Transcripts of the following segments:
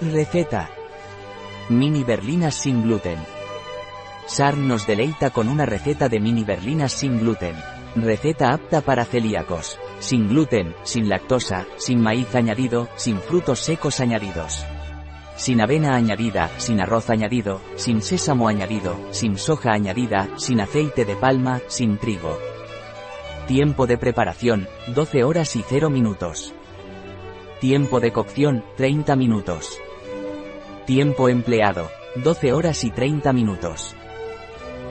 Receta. Mini berlinas sin gluten. SAR nos deleita con una receta de mini berlinas sin gluten. Receta apta para celíacos. Sin gluten, sin lactosa, sin maíz añadido, sin frutos secos añadidos. Sin avena añadida, sin arroz añadido, sin sésamo añadido, sin soja añadida, sin aceite de palma, sin trigo. Tiempo de preparación, 12 horas y 0 minutos. Tiempo de cocción, 30 minutos. Tiempo empleado, 12 horas y 30 minutos.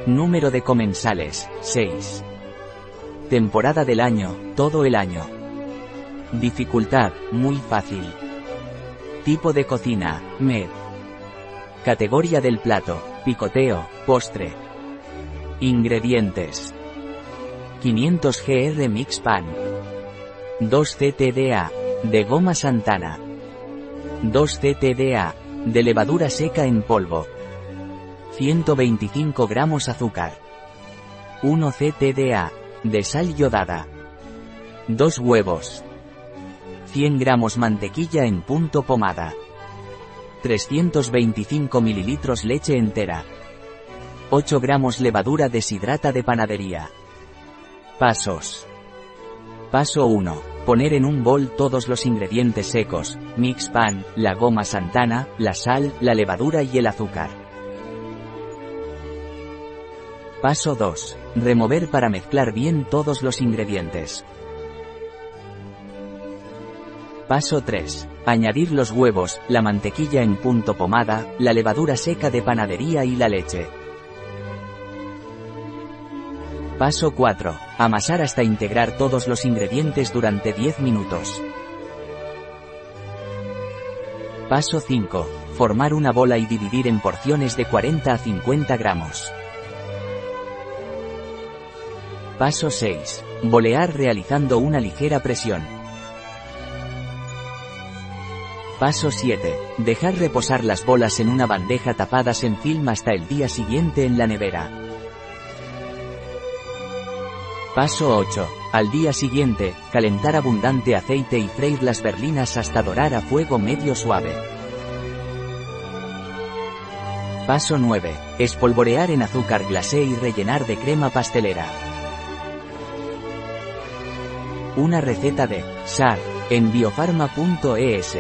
Número de comensales, 6. Temporada del año, todo el año. Dificultad, muy fácil. Tipo de cocina, med. Categoría del plato, picoteo, postre. Ingredientes. 500 gr mix pan. 2 ctda, de goma santana. 2 ctda, de levadura seca en polvo. 125 gramos azúcar. 1 ctda, de sal yodada. 2 huevos. 100 gramos mantequilla en punto pomada. 325 mililitros leche entera. 8 gramos levadura deshidrata de panadería. Pasos. Paso 1. Poner en un bol todos los ingredientes secos, mix pan, la goma santana, la sal, la levadura y el azúcar. Paso 2. Remover para mezclar bien todos los ingredientes. Paso 3. Añadir los huevos, la mantequilla en punto pomada, la levadura seca de panadería y la leche. Paso 4. Amasar hasta integrar todos los ingredientes durante 10 minutos. Paso 5. Formar una bola y dividir en porciones de 40 a 50 gramos. Paso 6. Bolear realizando una ligera presión. Paso 7. Dejar reposar las bolas en una bandeja tapadas en film hasta el día siguiente en la nevera. Paso 8. Al día siguiente, calentar abundante aceite y freír las berlinas hasta dorar a fuego medio suave. Paso 9. Espolvorear en azúcar glacé y rellenar de crema pastelera. Una receta de SAR en biofarma.es.